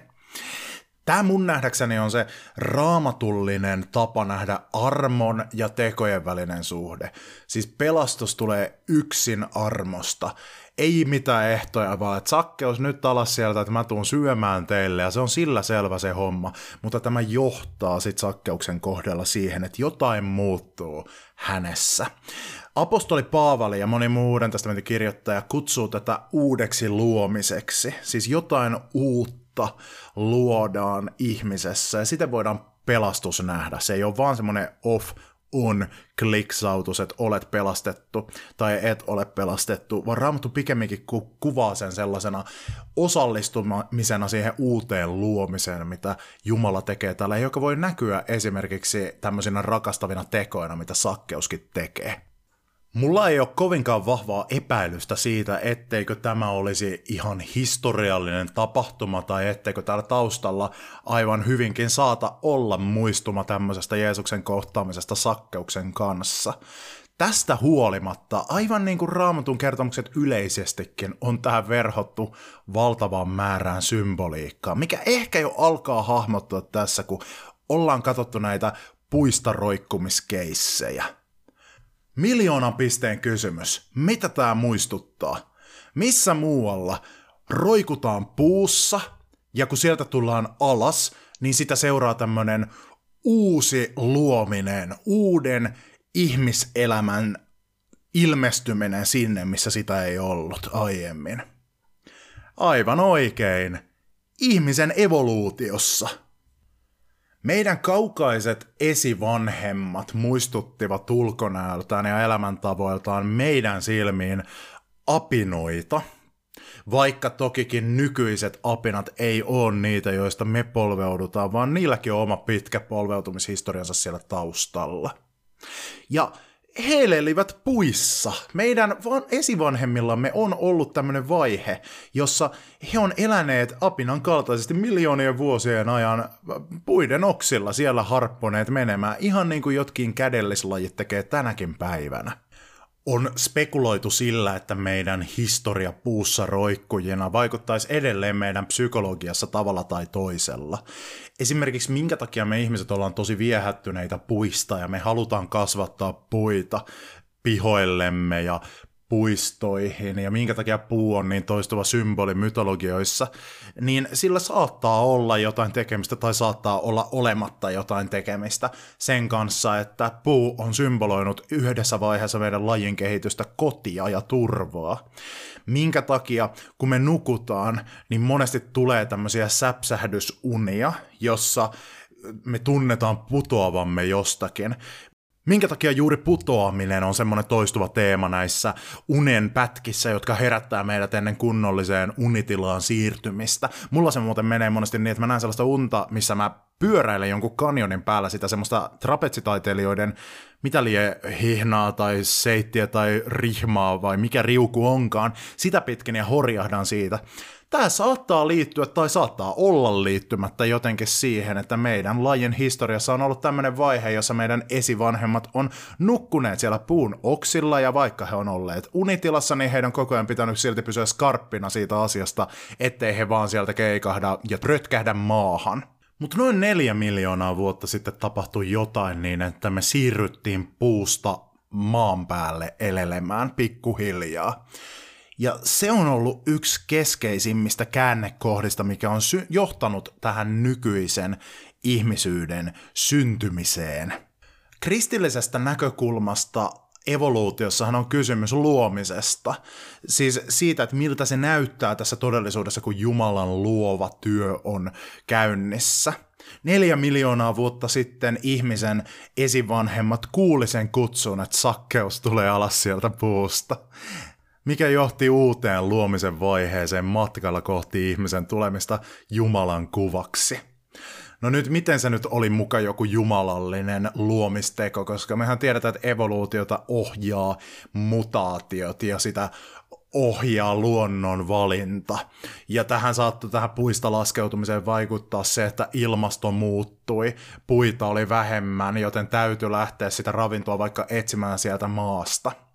S2: Tämä mun nähdäkseni on se raamatullinen tapa nähdä armon ja tekojen välinen suhde. Siis pelastus tulee yksin armosta ei mitään ehtoja, vaan että sakkeus nyt alas sieltä, että mä tuun syömään teille, ja se on sillä selvä se homma. Mutta tämä johtaa sit sakkeuksen kohdalla siihen, että jotain muuttuu hänessä. Apostoli Paavali ja moni muu uuden testamentin kirjoittaja kutsuu tätä uudeksi luomiseksi, siis jotain uutta luodaan ihmisessä, ja sitä voidaan pelastus nähdä. Se ei ole vaan semmoinen off on kliksautus, että olet pelastettu tai et ole pelastettu, vaan Raamattu pikemminkin ku- kuvaa sen sellaisena osallistumisena siihen uuteen luomiseen, mitä Jumala tekee täällä, joka voi näkyä esimerkiksi tämmöisinä rakastavina tekoina, mitä sakkeuskin tekee. Mulla ei ole kovinkaan vahvaa epäilystä siitä, etteikö tämä olisi ihan historiallinen tapahtuma tai etteikö täällä taustalla aivan hyvinkin saata olla muistuma tämmöisestä Jeesuksen kohtaamisesta sakkeuksen kanssa. tästä huolimatta, aivan niin kuin raamatun kertomukset yleisestikin, on tähän verhottu valtavaan määrään symboliikkaa, mikä ehkä jo alkaa hahmottua tässä, kun ollaan katsottu näitä puistaroikkumiskeissejä. Miljoonan pisteen kysymys. Mitä tämä muistuttaa? Missä muualla roikutaan puussa, ja kun sieltä tullaan alas, niin sitä seuraa tämmönen uusi luominen, uuden ihmiselämän ilmestyminen sinne, missä sitä ei ollut aiemmin. Aivan oikein. Ihmisen evoluutiossa. Meidän kaukaiset esivanhemmat muistuttivat ulkonäöltään ja elämäntavoiltaan meidän silmiin apinoita, vaikka tokikin nykyiset apinat ei ole niitä, joista me polveudutaan, vaan niilläkin on oma pitkä polveutumishistoriansa siellä taustalla. Ja he elivät puissa. Meidän van- esivanhemmillamme on ollut tämmöinen vaihe, jossa he on eläneet apinan kaltaisesti miljoonien vuosien ajan puiden oksilla siellä harpponeet menemään, ihan niin kuin jotkin kädellislajit tekee tänäkin päivänä on spekuloitu sillä, että meidän historia puussa roikkujina vaikuttaisi edelleen meidän psykologiassa tavalla tai toisella. Esimerkiksi minkä takia me ihmiset ollaan tosi viehättyneitä puista ja me halutaan kasvattaa puita pihoillemme ja puistoihin ja minkä takia puu on niin toistuva symboli mytologioissa, niin sillä saattaa olla jotain tekemistä tai saattaa olla olematta jotain tekemistä sen kanssa, että puu on symboloinut yhdessä vaiheessa meidän lajin kehitystä kotia ja turvaa. Minkä takia, kun me nukutaan, niin monesti tulee tämmöisiä säpsähdysunia, jossa me tunnetaan putoavamme jostakin. Minkä takia juuri putoaminen on semmoinen toistuva teema näissä unen pätkissä, jotka herättää meidät ennen kunnolliseen unitilaan siirtymistä? Mulla se muuten menee monesti niin, että mä näen sellaista unta, missä mä pyöräilen jonkun kanjonin päällä sitä semmoista trapetsitaiteilijoiden mitä lie hihnaa tai seittiä tai rihmaa vai mikä riuku onkaan, sitä pitkin ja horjahdan siitä. Tämä saattaa liittyä tai saattaa olla liittymättä jotenkin siihen, että meidän lajin historiassa on ollut tämmöinen vaihe, jossa meidän esivanhemmat on nukkuneet siellä puun oksilla ja vaikka he on olleet unitilassa, niin heidän koko ajan pitänyt silti pysyä skarppina siitä asiasta, ettei he vaan sieltä keikahda ja rötkähdä maahan. Mutta noin neljä miljoonaa vuotta sitten tapahtui jotain niin, että me siirryttiin puusta maan päälle elelemään pikkuhiljaa. Ja se on ollut yksi keskeisimmistä käännekohdista, mikä on sy- johtanut tähän nykyisen ihmisyyden syntymiseen. Kristillisestä näkökulmasta evoluutiossahan on kysymys luomisesta. Siis siitä, että miltä se näyttää tässä todellisuudessa, kun Jumalan luova työ on käynnissä. Neljä miljoonaa vuotta sitten ihmisen esivanhemmat kuuli sen kutsun, että sakkeus tulee alas sieltä puusta mikä johti uuteen luomisen vaiheeseen matkalla kohti ihmisen tulemista Jumalan kuvaksi. No nyt, miten se nyt oli muka joku jumalallinen luomisteko, koska mehän tiedetään, että evoluutiota ohjaa mutaatiot ja sitä ohjaa luonnon valinta. Ja tähän saattoi tähän puista laskeutumiseen vaikuttaa se, että ilmasto muuttui, puita oli vähemmän, joten täytyy lähteä sitä ravintoa vaikka etsimään sieltä maasta.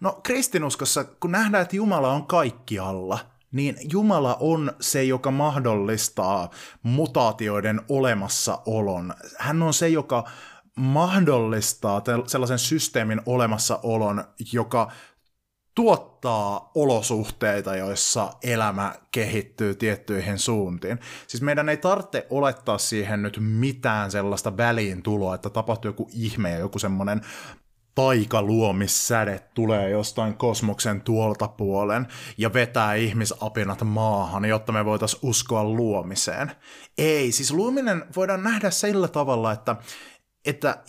S2: No kristinuskossa, kun nähdään, että Jumala on kaikkialla, niin Jumala on se, joka mahdollistaa mutaatioiden olemassaolon. Hän on se, joka mahdollistaa sellaisen systeemin olemassaolon, joka tuottaa olosuhteita, joissa elämä kehittyy tiettyihin suuntiin. Siis meidän ei tarvitse olettaa siihen nyt mitään sellaista väliintuloa, että tapahtuu joku ihme ja joku semmoinen taikaluomissäde tulee jostain kosmoksen tuolta puolen ja vetää ihmisapinat maahan, jotta me voitaisiin uskoa luomiseen. Ei, siis luominen voidaan nähdä sillä tavalla, että, että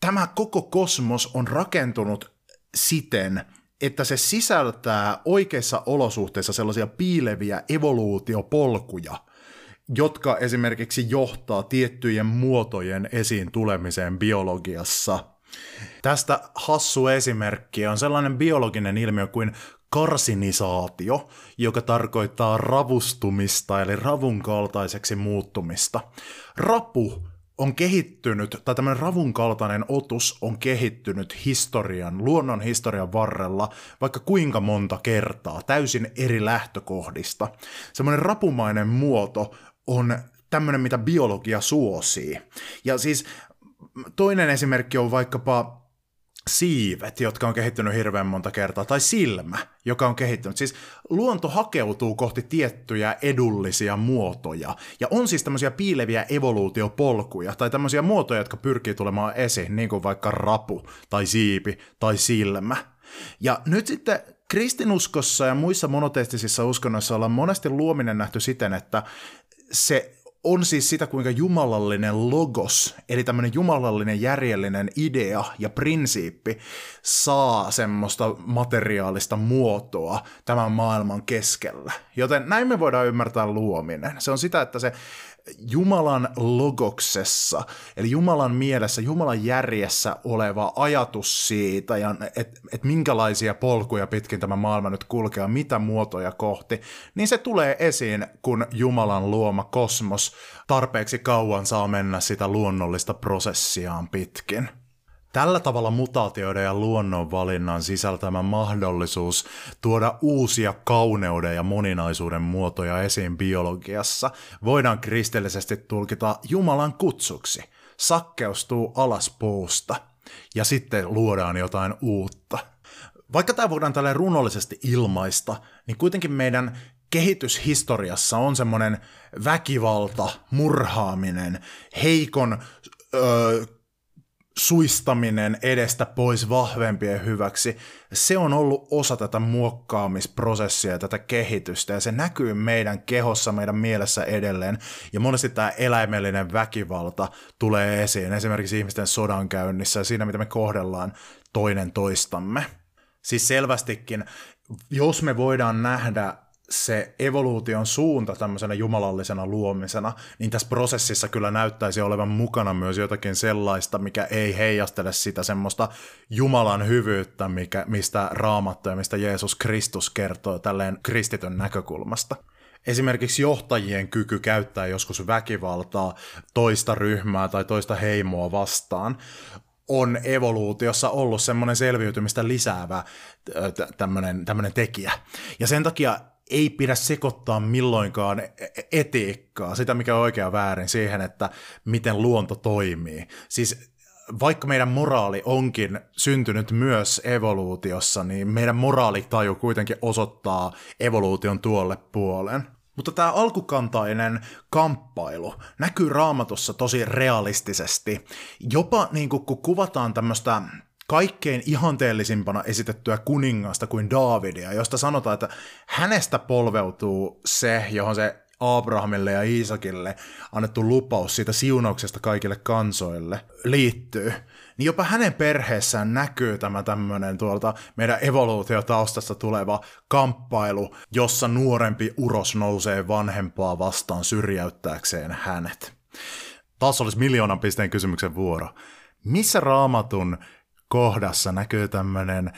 S2: tämä koko kosmos on rakentunut siten, että se sisältää oikeissa olosuhteissa sellaisia piileviä evoluutiopolkuja, jotka esimerkiksi johtaa tiettyjen muotojen esiin tulemiseen biologiassa – Tästä hassu esimerkki on sellainen biologinen ilmiö kuin karsinisaatio, joka tarkoittaa ravustumista eli ravun kaltaiseksi muuttumista. Rapu on kehittynyt, tai tämmöinen ravun kaltainen otus on kehittynyt historian, luonnon historian varrella vaikka kuinka monta kertaa, täysin eri lähtökohdista. Semmoinen rapumainen muoto on tämmöinen, mitä biologia suosii. Ja siis toinen esimerkki on vaikkapa siivet, jotka on kehittynyt hirveän monta kertaa, tai silmä, joka on kehittynyt. Siis luonto hakeutuu kohti tiettyjä edullisia muotoja, ja on siis tämmöisiä piileviä evoluutiopolkuja, tai tämmöisiä muotoja, jotka pyrkii tulemaan esiin, niin kuin vaikka rapu, tai siipi, tai silmä. Ja nyt sitten kristinuskossa ja muissa monoteistisissa uskonnoissa ollaan monesti luominen nähty siten, että se on siis sitä, kuinka jumalallinen logos, eli tämmöinen jumalallinen järjellinen idea ja prinsiippi saa semmoista materiaalista muotoa tämän maailman keskellä. Joten näin me voidaan ymmärtää luominen. Se on sitä, että se Jumalan logoksessa, eli Jumalan mielessä, Jumalan järjessä oleva ajatus siitä, että et minkälaisia polkuja pitkin tämä maailma nyt kulkee, mitä muotoja kohti, niin se tulee esiin, kun Jumalan luoma kosmos tarpeeksi kauan saa mennä sitä luonnollista prosessiaan pitkin. Tällä tavalla mutaatioiden ja luonnonvalinnan sisältämä mahdollisuus tuoda uusia kauneuden ja moninaisuuden muotoja esiin biologiassa voidaan kristillisesti tulkita Jumalan kutsuksi. Sakkeustuu alas puusta ja sitten luodaan jotain uutta. Vaikka tämä voidaan tälle runollisesti ilmaista, niin kuitenkin meidän kehityshistoriassa on semmoinen väkivalta, murhaaminen, heikon öö, suistaminen edestä pois vahvempien hyväksi, se on ollut osa tätä muokkaamisprosessia ja tätä kehitystä, ja se näkyy meidän kehossa, meidän mielessä edelleen, ja monesti tämä eläimellinen väkivalta tulee esiin, esimerkiksi ihmisten sodankäynnissä ja siinä, mitä me kohdellaan toinen toistamme. Siis selvästikin, jos me voidaan nähdä se evoluution suunta tämmöisenä jumalallisena luomisena, niin tässä prosessissa kyllä näyttäisi olevan mukana myös jotakin sellaista, mikä ei heijastele sitä semmoista Jumalan hyvyyttä, mikä, mistä Raamattu ja mistä Jeesus Kristus kertoo tälleen kristitön näkökulmasta. Esimerkiksi johtajien kyky käyttää joskus väkivaltaa toista ryhmää tai toista heimoa vastaan on evoluutiossa ollut semmoinen selviytymistä lisäävä tämmöinen tekijä. Ja sen takia ei pidä sekoittaa milloinkaan e-, e-, etiikkaa, sitä mikä on oikea väärin, siihen, että miten luonto toimii. Siis vaikka meidän moraali onkin syntynyt myös evoluutiossa, niin meidän moraalitaju kuitenkin osoittaa evoluution tuolle puolen. Mutta tämä alkukantainen kamppailu näkyy raamatussa tosi realistisesti. Jopa niin kun kuvataan tämmöistä kaikkein ihanteellisimpana esitettyä kuningasta kuin Davidia, josta sanotaan, että hänestä polveutuu se, johon se Abrahamille ja Iisakille annettu lupaus siitä siunauksesta kaikille kansoille liittyy, niin jopa hänen perheessään näkyy tämä tämmöinen tuolta meidän evoluutiotaustasta tuleva kamppailu, jossa nuorempi uros nousee vanhempaa vastaan syrjäyttääkseen hänet. Taas olisi miljoonan pisteen kysymyksen vuoro. Missä raamatun kohdassa näkyy tämmöinen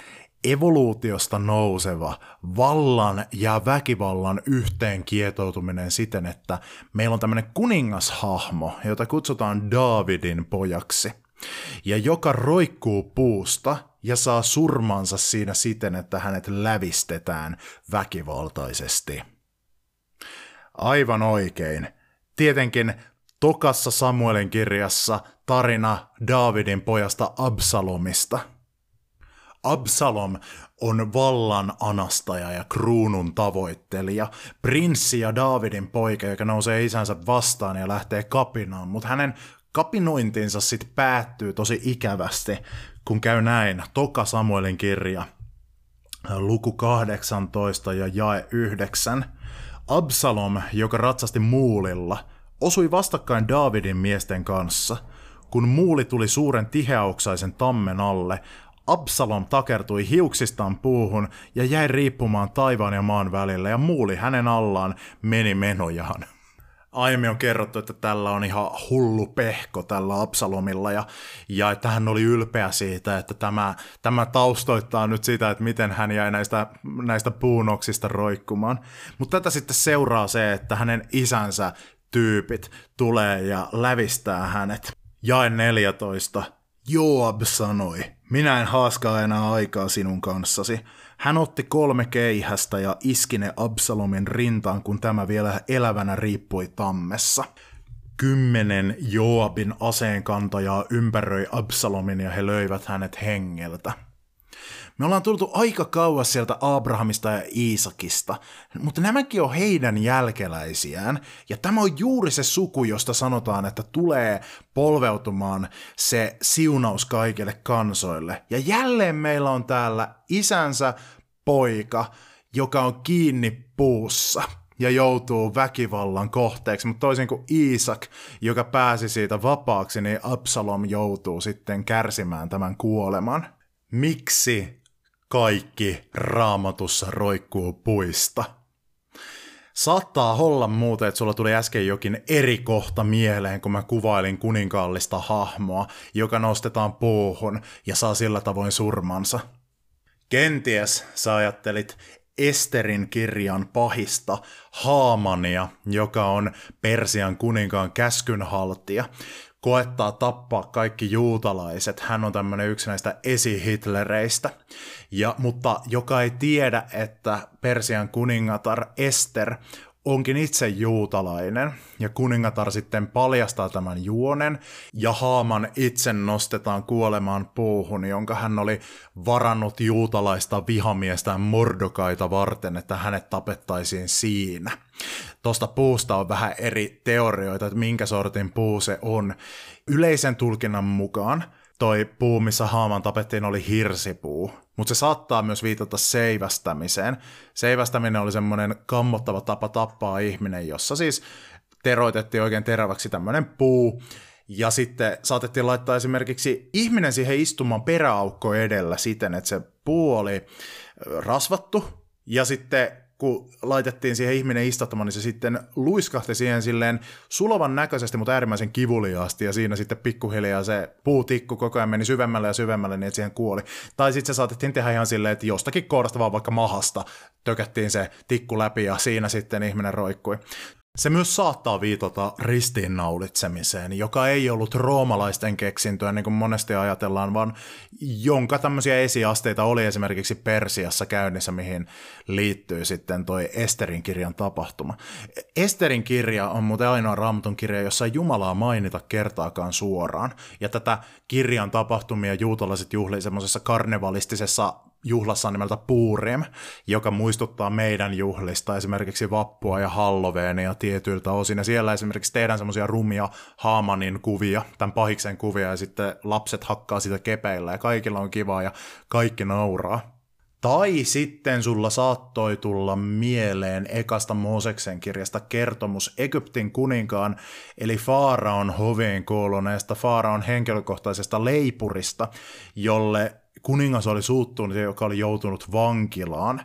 S2: evoluutiosta nouseva vallan ja väkivallan yhteen kietoutuminen siten, että meillä on tämmöinen kuningashahmo, jota kutsutaan Davidin pojaksi, ja joka roikkuu puusta ja saa surmansa siinä siten, että hänet lävistetään väkivaltaisesti. Aivan oikein. Tietenkin tokassa Samuelin kirjassa tarina Davidin pojasta Absalomista. Absalom on vallan anastaja ja kruunun tavoittelija, prinssi ja Davidin poika, joka nousee isänsä vastaan ja lähtee kapinaan, mutta hänen kapinointinsa sitten päättyy tosi ikävästi, kun käy näin, Toka Samuelin kirja, luku 18 ja jae 9. Absalom, joka ratsasti muulilla, osui vastakkain Davidin miesten kanssa – kun muuli tuli suuren tiheauksaisen tammen alle, Absalom takertui hiuksistaan puuhun ja jäi riippumaan taivaan ja maan välillä ja muuli hänen allaan meni menojaan. Aiemmin on kerrottu, että tällä on ihan hullu pehko tällä Absalomilla ja, ja että hän oli ylpeä siitä, että tämä, tämä taustoittaa nyt sitä, että miten hän jäi näistä, näistä puunoksista roikkumaan. Mutta tätä sitten seuraa se, että hänen isänsä tyypit tulee ja lävistää hänet. Jae 14. Joab sanoi, minä en haaskaa enää aikaa sinun kanssasi. Hän otti kolme keihästä ja iski ne Absalomin rintaan, kun tämä vielä elävänä riippui tammessa. Kymmenen Joabin aseenkantajaa ympäröi Absalomin ja he löivät hänet hengeltä. Me ollaan tultu aika kauas sieltä Abrahamista ja Iisakista, mutta nämäkin on heidän jälkeläisiään, ja tämä on juuri se suku, josta sanotaan, että tulee polveutumaan se siunaus kaikille kansoille. Ja jälleen meillä on täällä isänsä poika, joka on kiinni puussa ja joutuu väkivallan kohteeksi, mutta toisin kuin Iisak, joka pääsi siitä vapaaksi, niin Absalom joutuu sitten kärsimään tämän kuoleman. Miksi kaikki raamatussa roikkuu puista? Saattaa olla muuten, että sulla tuli äsken jokin eri kohta mieleen, kun mä kuvailin kuninkaallista hahmoa, joka nostetaan puuhun ja saa sillä tavoin surmansa. Kenties sä ajattelit Esterin kirjan pahista Haamania, joka on Persian kuninkaan käskynhaltija, koettaa tappaa kaikki juutalaiset. Hän on tämmöinen yksi näistä esihitlereistä, ja, mutta joka ei tiedä, että Persian kuningatar Ester onkin itse juutalainen, ja kuningatar sitten paljastaa tämän juonen, ja Haaman itse nostetaan kuolemaan puuhun, jonka hän oli varannut juutalaista vihamiestään Mordokaita varten, että hänet tapettaisiin siinä. Tuosta puusta on vähän eri teorioita, että minkä sortin puu se on. Yleisen tulkinnan mukaan toi puu, missä Haaman tapettiin, oli hirsipuu, mutta se saattaa myös viitata seivästämiseen. Seivästäminen oli semmoinen kammottava tapa tappaa ihminen, jossa siis teroitettiin oikein teräväksi tämmöinen puu, ja sitten saatettiin laittaa esimerkiksi ihminen siihen istumaan peräaukko edellä siten, että se puu oli rasvattu, ja sitten kun laitettiin siihen ihminen istuttamaan, niin se sitten luiskahti siihen silleen sulavan näköisesti, mutta äärimmäisen kivuliaasti, ja siinä sitten pikkuhiljaa se puutikku koko ajan meni syvemmälle ja syvemmälle, niin että siihen kuoli. Tai sitten se saatettiin tehdä ihan silleen, että jostakin kohdasta vaan vaikka mahasta tökättiin se tikku läpi, ja siinä sitten ihminen roikkui. Se myös saattaa viitata ristiinnaulitsemiseen, joka ei ollut roomalaisten keksintöä, niin kuin monesti ajatellaan, vaan jonka tämmöisiä esiasteita oli esimerkiksi Persiassa käynnissä, mihin liittyy sitten toi Esterin kirjan tapahtuma. Esterin kirja on muuten ainoa raamatun kirja, jossa ei Jumalaa mainita kertaakaan suoraan, ja tätä kirjan tapahtumia juutalaiset juhlii semmoisessa karnevalistisessa juhlassa nimeltä Puurim, joka muistuttaa meidän juhlista, esimerkiksi Vappua ja Halloweenia tietyiltä osin. Ja siellä esimerkiksi tehdään semmoisia rumia Haamanin kuvia, tämän pahiksen kuvia, ja sitten lapset hakkaa sitä kepeillä, ja kaikilla on kiva, ja kaikki nauraa. Tai sitten sulla saattoi tulla mieleen ekasta Mooseksen kirjasta kertomus Egyptin kuninkaan, eli Faaraon hoveen kuuluneesta Faaraon henkilökohtaisesta leipurista, jolle kuningas oli suuttunut ja joka oli joutunut vankilaan,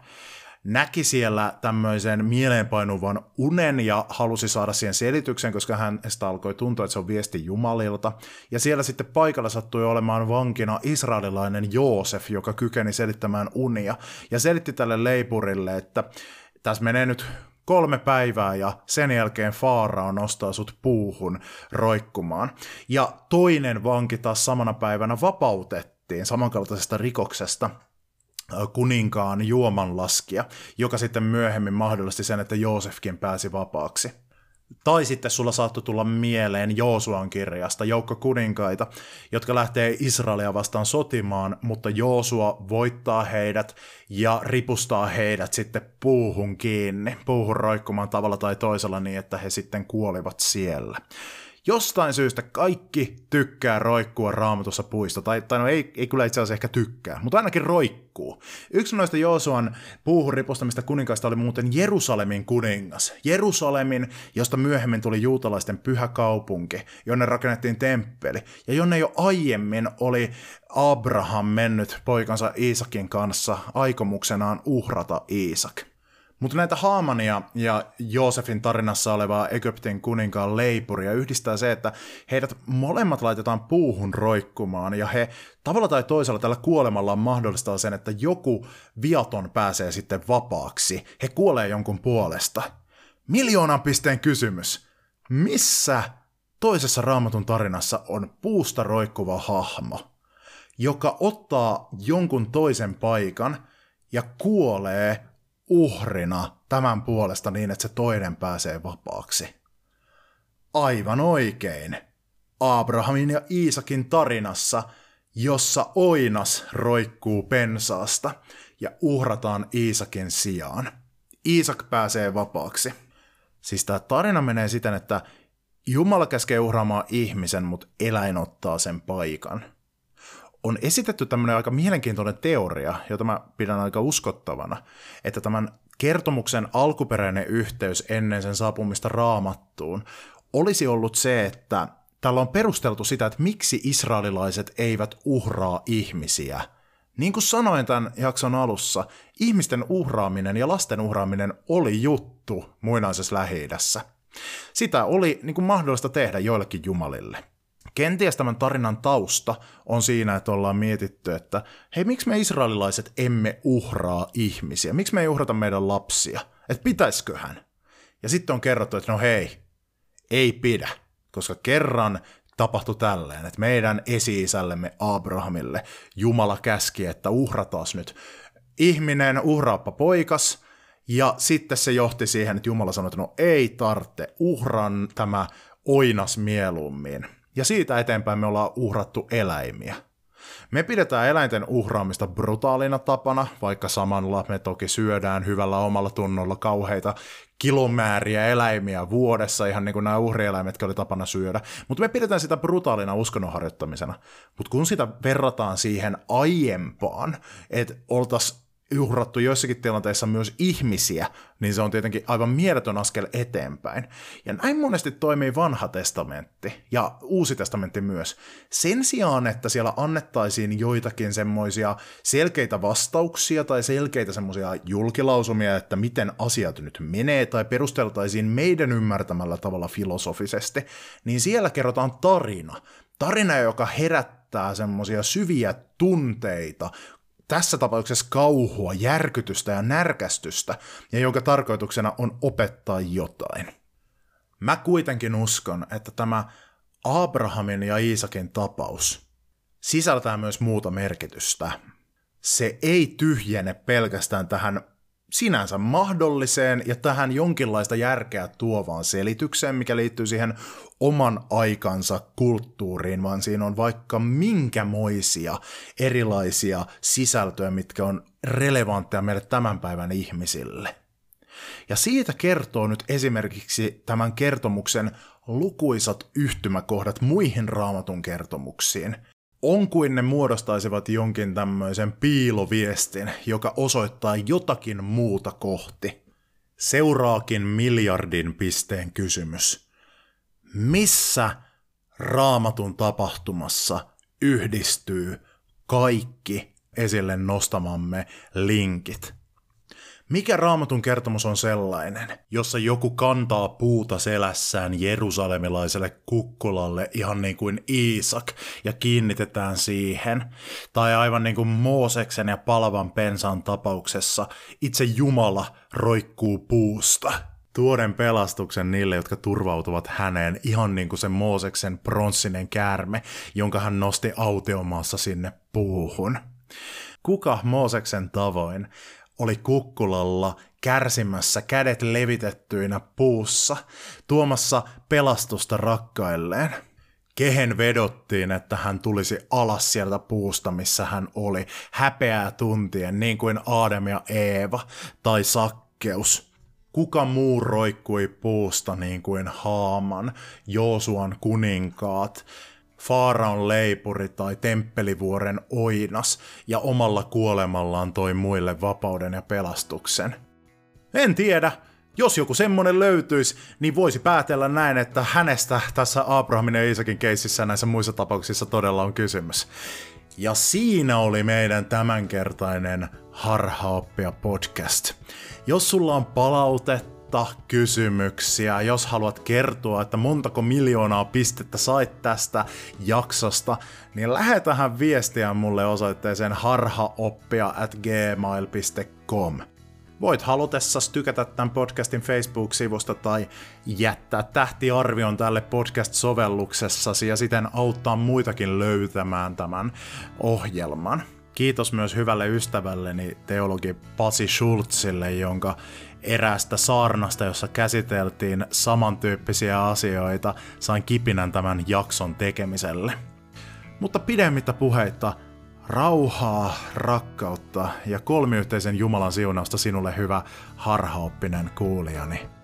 S2: näki siellä tämmöisen mieleenpainuvan unen ja halusi saada siihen selityksen, koska hän sitä alkoi tuntua, että se on viesti Jumalilta. Ja siellä sitten paikalla sattui olemaan vankina israelilainen Joosef, joka kykeni selittämään unia. Ja selitti tälle leipurille, että tässä menee nyt kolme päivää ja sen jälkeen Faarao nostaa sut puuhun roikkumaan. Ja toinen vanki taas samana päivänä vapautettiin tuomittiin samankaltaisesta rikoksesta kuninkaan juomanlaskija, joka sitten myöhemmin mahdollisti sen, että Joosefkin pääsi vapaaksi. Tai sitten sulla saattoi tulla mieleen Joosuan kirjasta joukko kuninkaita, jotka lähtee Israelia vastaan sotimaan, mutta Joosua voittaa heidät ja ripustaa heidät sitten puuhun kiinni, puuhun roikkumaan tavalla tai toisella niin, että he sitten kuolivat siellä. Jostain syystä kaikki tykkää roikkua raamatussa puista, tai, tai no ei, ei kyllä itse asiassa ehkä tykkää, mutta ainakin roikkuu. Yksi noista Joosuan puuhun ripustamista kuninkaista oli muuten Jerusalemin kuningas. Jerusalemin, josta myöhemmin tuli juutalaisten pyhä kaupunki, jonne rakennettiin temppeli, ja jonne jo aiemmin oli Abraham mennyt poikansa Iisakin kanssa aikomuksenaan uhrata Iisak. Mutta näitä Haamania ja Joosefin tarinassa olevaa Egyptin kuninkaan leipuria yhdistää se, että heidät molemmat laitetaan puuhun roikkumaan ja he tavalla tai toisella tällä kuolemalla mahdollistaa sen, että joku viaton pääsee sitten vapaaksi. He kuolee jonkun puolesta. Miljoonan pisteen kysymys. missä toisessa raamatun tarinassa on puusta roikkuva hahmo, joka ottaa jonkun toisen paikan ja kuolee uhrina tämän puolesta niin, että se toinen pääsee vapaaksi. Aivan oikein. Abrahamin ja Iisakin tarinassa, jossa Oinas roikkuu pensaasta ja uhrataan Iisakin sijaan. Iisak pääsee vapaaksi. Siis tämä tarina menee siten, että Jumala käskee uhraamaan ihmisen, mutta eläin ottaa sen paikan. On esitetty tämmöinen aika mielenkiintoinen teoria, jota mä pidän aika uskottavana, että tämän kertomuksen alkuperäinen yhteys ennen sen saapumista raamattuun olisi ollut se, että tällä on perusteltu sitä, että miksi israelilaiset eivät uhraa ihmisiä. Niin kuin sanoin tämän jakson alussa, ihmisten uhraaminen ja lasten uhraaminen oli juttu muinaisessa lähi Sitä oli niin kuin mahdollista tehdä joillekin jumalille. Kenties tämän tarinan tausta on siinä, että ollaan mietitty, että hei, miksi me israelilaiset emme uhraa ihmisiä? Miksi me ei uhrata meidän lapsia? Että pitäisköhän? Ja sitten on kerrottu, että no hei, ei pidä, koska kerran tapahtui tälleen, että meidän esi-isällemme Abrahamille Jumala käski, että uhrataan nyt ihminen, uhraappa poikas, ja sitten se johti siihen, että Jumala sanoi, että no ei tarvitse, uhran tämä oinas mieluummin. Ja siitä eteenpäin me ollaan uhrattu eläimiä. Me pidetään eläinten uhraamista brutaalina tapana, vaikka samalla me toki syödään hyvällä omalla tunnolla kauheita kilomääriä eläimiä vuodessa, ihan niin kuin nämä uhrieläimetkin oli tapana syödä. Mutta me pidetään sitä brutaalina uskonnonharjoittamisena. Mutta kun sitä verrataan siihen aiempaan, että oltaisiin uhrattu joissakin tilanteissa myös ihmisiä, niin se on tietenkin aivan mieletön askel eteenpäin. Ja näin monesti toimii vanha testamentti ja uusi testamentti myös. Sen sijaan, että siellä annettaisiin joitakin semmoisia selkeitä vastauksia tai selkeitä semmoisia julkilausumia, että miten asiat nyt menee, tai perusteltaisiin meidän ymmärtämällä tavalla filosofisesti, niin siellä kerrotaan tarina. Tarina, joka herättää semmoisia syviä tunteita, tässä tapauksessa kauhua, järkytystä ja närkästystä, ja jonka tarkoituksena on opettaa jotain. Mä kuitenkin uskon, että tämä Abrahamin ja Iisakin tapaus sisältää myös muuta merkitystä. Se ei tyhjene pelkästään tähän sinänsä mahdolliseen ja tähän jonkinlaista järkeä tuovaan selitykseen, mikä liittyy siihen oman aikansa kulttuuriin, vaan siinä on vaikka minkämoisia erilaisia sisältöjä, mitkä on relevantteja meille tämän päivän ihmisille. Ja siitä kertoo nyt esimerkiksi tämän kertomuksen lukuisat yhtymäkohdat muihin raamatun kertomuksiin – on kuin ne muodostaisivat jonkin tämmöisen piiloviestin, joka osoittaa jotakin muuta kohti. Seuraakin miljardin pisteen kysymys. Missä raamatun tapahtumassa yhdistyy kaikki esille nostamamme linkit? Mikä raamatun kertomus on sellainen, jossa joku kantaa puuta selässään jerusalemilaiselle kukkulalle ihan niin kuin Iisak ja kiinnitetään siihen? Tai aivan niin kuin Mooseksen ja palavan pensan tapauksessa itse Jumala roikkuu puusta tuoden pelastuksen niille, jotka turvautuvat häneen, ihan niin kuin se Mooseksen pronssinen käärme, jonka hän nosti autiomaassa sinne puuhun. Kuka Mooseksen tavoin oli kukkulalla kärsimässä kädet levitettyinä puussa, tuomassa pelastusta rakkailleen. Kehen vedottiin, että hän tulisi alas sieltä puusta, missä hän oli, häpeää tuntien, niin kuin Aadam ja Eeva, tai sakkeus. Kuka muu roikkui puusta niin kuin Haaman, Joosuan kuninkaat, Faaraon leipuri tai temppelivuoren oinas ja omalla kuolemallaan toi muille vapauden ja pelastuksen. En tiedä, jos joku semmonen löytyisi, niin voisi päätellä näin, että hänestä tässä Abrahamin ja Iisakin keississä näissä muissa tapauksissa todella on kysymys. Ja siinä oli meidän tämänkertainen Harhaoppia podcast. Jos sulla on palautetta, kohta kysymyksiä, jos haluat kertoa, että montako miljoonaa pistettä sait tästä jaksosta, niin lähetähän viestiä mulle osoitteeseen harhaoppia at gmail.com. Voit halutessasi tykätä tämän podcastin Facebook-sivusta tai jättää tähtiarvion tälle podcast-sovelluksessasi ja siten auttaa muitakin löytämään tämän ohjelman. Kiitos myös hyvälle ystävälleni teologi Pasi Schultzille, jonka eräästä saarnasta, jossa käsiteltiin samantyyppisiä asioita, sain kipinän tämän jakson tekemiselle. Mutta pidemmittä puheitta, rauhaa, rakkautta ja kolmiyhteisen Jumalan siunausta sinulle hyvä harhaoppinen kuulijani.